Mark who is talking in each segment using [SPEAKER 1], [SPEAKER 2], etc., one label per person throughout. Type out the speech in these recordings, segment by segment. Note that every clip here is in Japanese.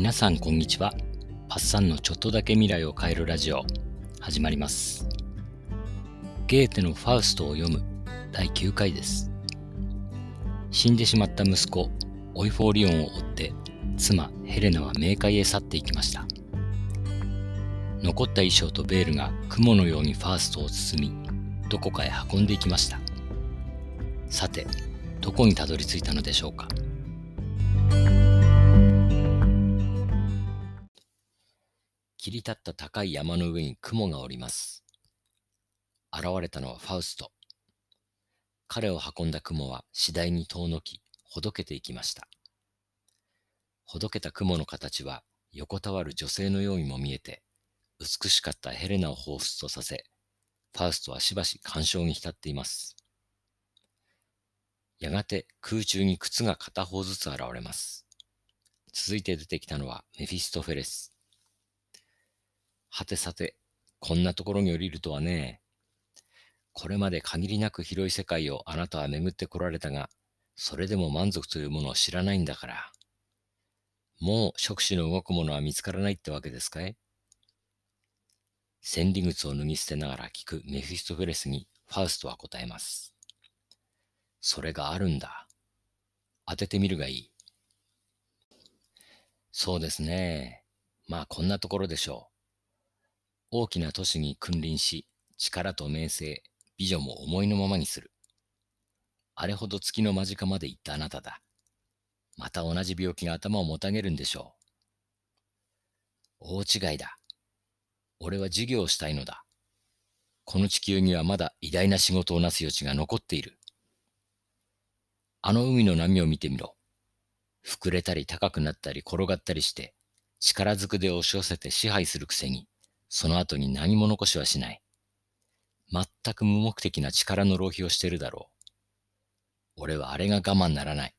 [SPEAKER 1] 皆さんこんにちは。パッサンのちょっとだけ未来を変えるラジオ始まります。ゲーテのファウストを読む第9回です。死んでしまった息子オイフォーリオンを追って妻ヘレナは冥界へ去っていきました。残った衣装とベールが雲のようにファーストを包みどこかへ運んでいきました。さてどこにたどり着いたのでしょうか。切り立った高い山の上に雲がおります現れたのはファウスト彼を運んだ雲は次第に遠のきほどけていきましたほどけた雲の形は横たわる女性のようにも見えて美しかったヘレナを彷彿とさせファウストはしばし感傷に浸っていますやがて空中に靴が片方ずつ現れます。続いて出てきたのはメフィストフェレス。はてさて、こんなところに降りるとはね。これまで限りなく広い世界をあなたは巡ってこられたが、それでも満足というものを知らないんだから。もう触手の動くものは見つからないってわけですかい？千里靴を脱ぎ捨てながら聞くメフィストフェレスにファウストは答えます。それがあるんだ。当ててみるがいい。そうですね。まあこんなところでしょう。大きな都市に君臨し、力と名声、美女も思いのままにする。あれほど月の間近まで行ったあなただ。また同じ病気が頭をもたげるんでしょう。大違いだ。俺は授業をしたいのだ。この地球にはまだ偉大な仕事をなす余地が残っている。あの海の波を見てみろ。膨れたり高くなったり転がったりして、力ずくで押し寄せて支配するくせに、その後に何も残しはしない。全く無目的な力の浪費をしてるだろう。俺はあれが我慢ならない。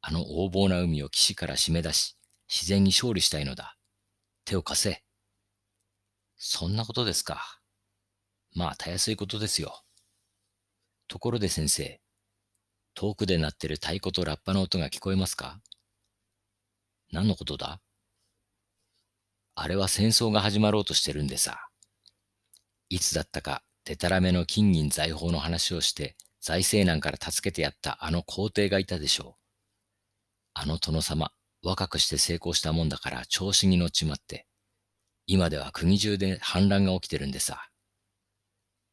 [SPEAKER 1] あの横暴な海を岸から締め出し、自然に勝利したいのだ。手を貸せ。そんなことですか。まあ、たやすいことですよ。ところで先生、遠くで鳴ってる太鼓とラッパの音が聞こえますか何のことだあれは戦争が始まろうとしてるんでさ。いつだったか、でたらめの金銀財宝の話をして、財政難から助けてやったあの皇帝がいたでしょう。あの殿様、若くして成功したもんだから調子に乗っちまって、今では国中で反乱が起きてるんでさ。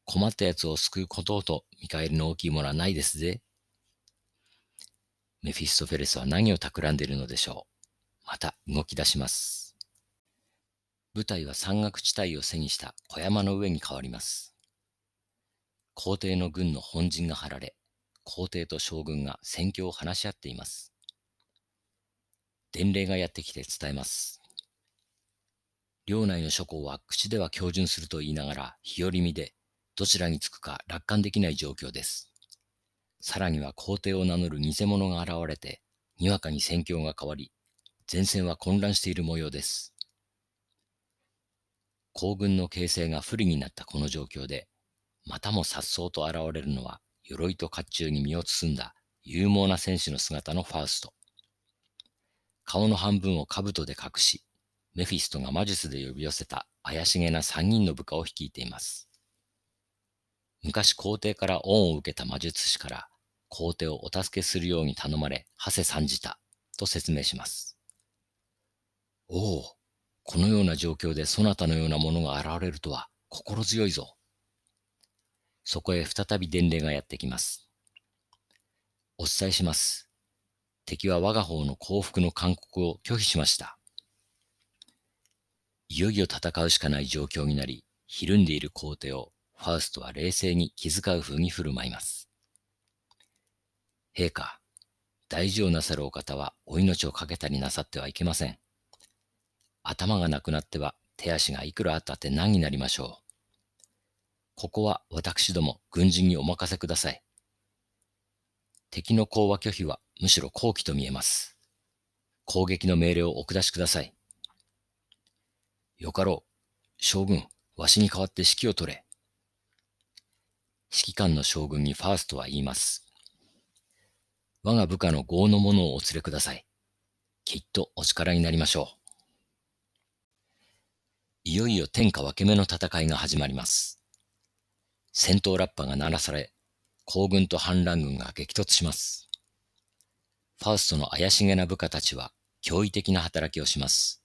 [SPEAKER 1] 困った奴を救うことと見返りの大きいものはないですぜ。メフィストフェレスは何を企んでいるのでしょう。また動き出します。舞台は山岳地帯を背にした小山の上に変わります。皇帝の軍の本陣が張られ、皇帝と将軍が戦況を話し合っています。伝令がやってきて伝えます。領内の諸侯は口では標準すると言いながら日和見でどちらにつくか楽観できない状況です。さらには皇帝を名乗る偽物が現れて、にわかに戦況が変わり、前線は混乱している模様です。皇軍の形勢が不利になったこの状況で、またも颯爽と現れるのは、鎧と甲冑に身を包んだ勇猛な戦士の姿のファウスト。顔の半分を兜で隠し、メフィストが魔術で呼び寄せた怪しげな三人の部下を率いています。昔皇帝から恩を受けた魔術師から皇帝をお助けするように頼まれ、馳せ参じた、と説明します。おお、このような状況でそなたのようなものが現れるとは心強いぞ。そこへ再び伝令がやってきます。お伝えします。敵は我が方の降伏の勧告を拒否しました。いよいよ戦うしかない状況になり、ひるんでいる皇帝をファウストは冷静に気遣う風に振る舞います。陛下、大事をなさるお方はお命をかけたりなさってはいけません。頭がなくなっては手足がいくらあったって何になりましょう。ここは私ども軍人にお任せください。敵の講和拒否はむしろ好機と見えます。攻撃の命令をお下しください。よかろう。将軍、わしに代わって指揮を取れ。指揮官の将軍にファーストは言います。我が部下の豪の者をお連れください。きっとお力になりましょう。いよいよ天下分け目の戦いが始まります。戦闘ラッパが鳴らされ、皇軍と反乱軍が激突します。ファウストの怪しげな部下たちは驚異的な働きをします。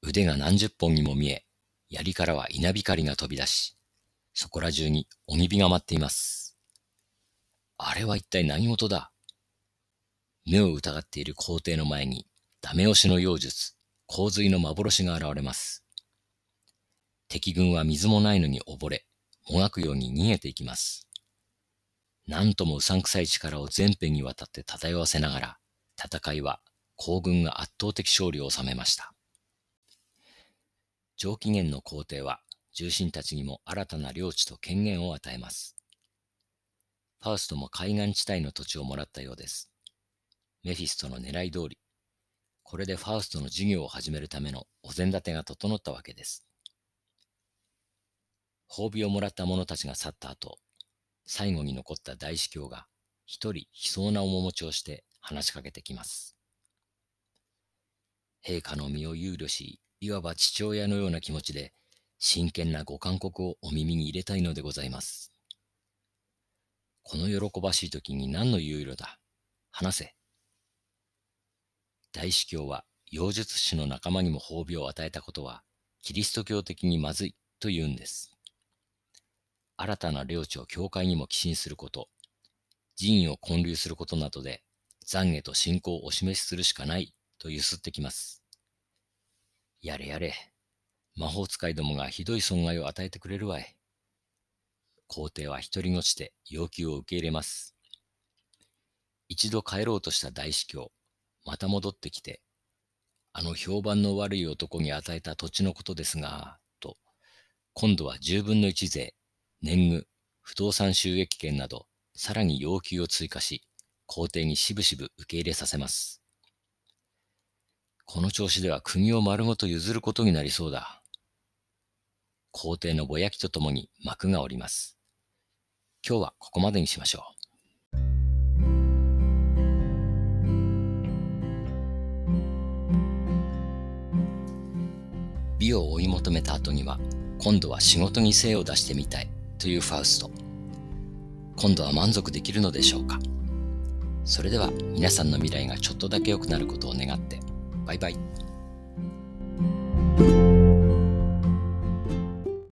[SPEAKER 1] 腕が何十本にも見え、槍からは稲光が飛び出し、そこら中に鬼火が舞っています。あれは一体何事だ？目を疑っている皇帝の前に、ダメ押しの妖術、洪水の幻が現れます。敵軍は水もないのに溺れ、もがくように逃げていきます。なんともうさんくさい力を全編にわたって漂わせながら、戦いは皇軍が圧倒的勝利を収めました。上機嫌の皇帝は重臣たちにも新たな領地と権限を与えます。ファウストも海岸地帯の土地をもらったようです。メフィストの狙い通り、これでファウストの事業を始めるためのお膳立てが整ったわけです。褒美をもらった者たちが去った後、最後に残った大司教が一人悲壮な面持ちをして話しかけてきます。陛下の身を憂慮し、いわば父親のような気持ちで真剣なご勧告をお耳に入れたいのでございます。この喜ばしい時に何の猶予だ？話せ。大司教は妖術師の仲間にも褒美を与えたことはキリスト教的にまずいと言うんです。新たな領地を教会にも寄進すること、寺院を建立することなどで懺悔と信仰をお示しするしかないとゆすってきます。やれやれ、魔法使いどもがひどい損害を与えてくれるわい。皇帝は一人のちて要求を受け入れます。一度帰ろうとした大司教、また戻ってきて、あの評判の悪い男に与えた土地のことですが、と、今度は10分の1税、年貢、不動産収益権など、さらに要求を追加し、皇帝にしぶしぶ受け入れさせます。この調子では国を丸ごと譲ることになりそうだ。皇帝のぼやきとともに幕が下ります。今日はここまでにしましょう。美を追い求めた後には、今度は仕事に精を出してみたい。というファウスト。今度は満足できるのでしょうか？それでは皆さんの未来がちょっとだけ良くなることを願って、バイバイ。